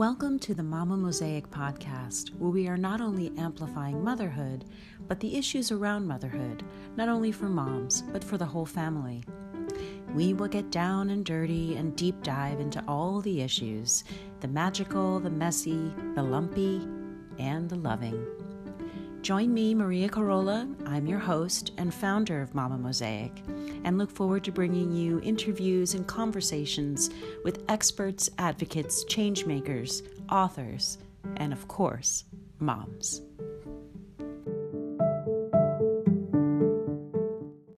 Welcome to the Mama Mosaic podcast, where we are not only amplifying motherhood, but the issues around motherhood, not only for moms, but for the whole family. We will get down and dirty and deep dive into all the issues the magical, the messy, the lumpy, and the loving. Join me, Maria Carolla. I'm your host and founder of Mama Mosaic, and look forward to bringing you interviews and conversations with experts, advocates, changemakers, authors, and of course, moms.